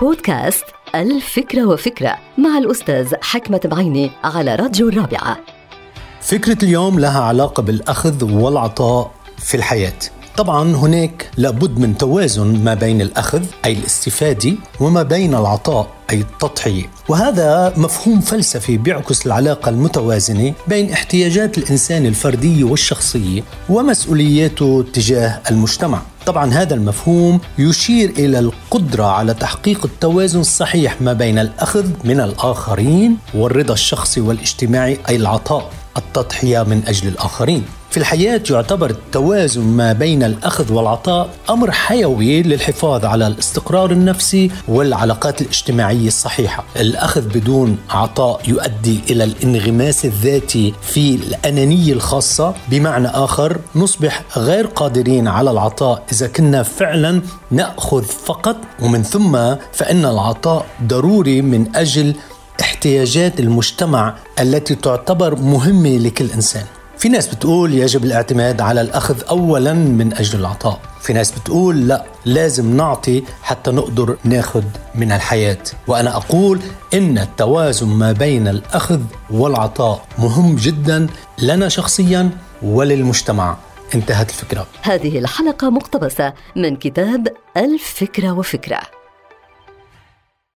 بودكاست الفكرة وفكرة مع الأستاذ حكمة بعيني على راديو الرابعة. فكرة اليوم لها علاقة بالأخذ والعطاء في الحياة. طبعا هناك لابد من توازن ما بين الأخذ أي الاستفادة وما بين العطاء أي التضحية. وهذا مفهوم فلسفي بيعكس العلاقة المتوازنة بين احتياجات الإنسان الفردية والشخصية ومسؤولياته تجاه المجتمع. طبعا هذا المفهوم يشير إلى القدرة على تحقيق التوازن الصحيح ما بين الأخذ من الآخرين والرضا الشخصي والاجتماعي أي العطاء التضحية من أجل الآخرين. في الحياة يعتبر التوازن ما بين الأخذ والعطاء أمر حيوي للحفاظ على الاستقرار النفسي والعلاقات الاجتماعية الصحيحة. الأخذ بدون عطاء يؤدي إلى الانغماس الذاتي في الأنانية الخاصة. بمعنى آخر نصبح غير قادرين على العطاء إذا كنا فعلا نأخذ فقط ومن ثم فإن العطاء ضروري من أجل احتياجات المجتمع التي تعتبر مهمة لكل إنسان. في ناس بتقول يجب الاعتماد على الأخذ أولا من أجل العطاء. في ناس بتقول لا لازم نعطي حتى نقدر ناخذ من الحياة. وأنا أقول إن التوازن ما بين الأخذ والعطاء مهم جدا لنا شخصيا وللمجتمع. انتهت الفكرة. هذه الحلقة مقتبسة من كتاب الفكرة وفكرة.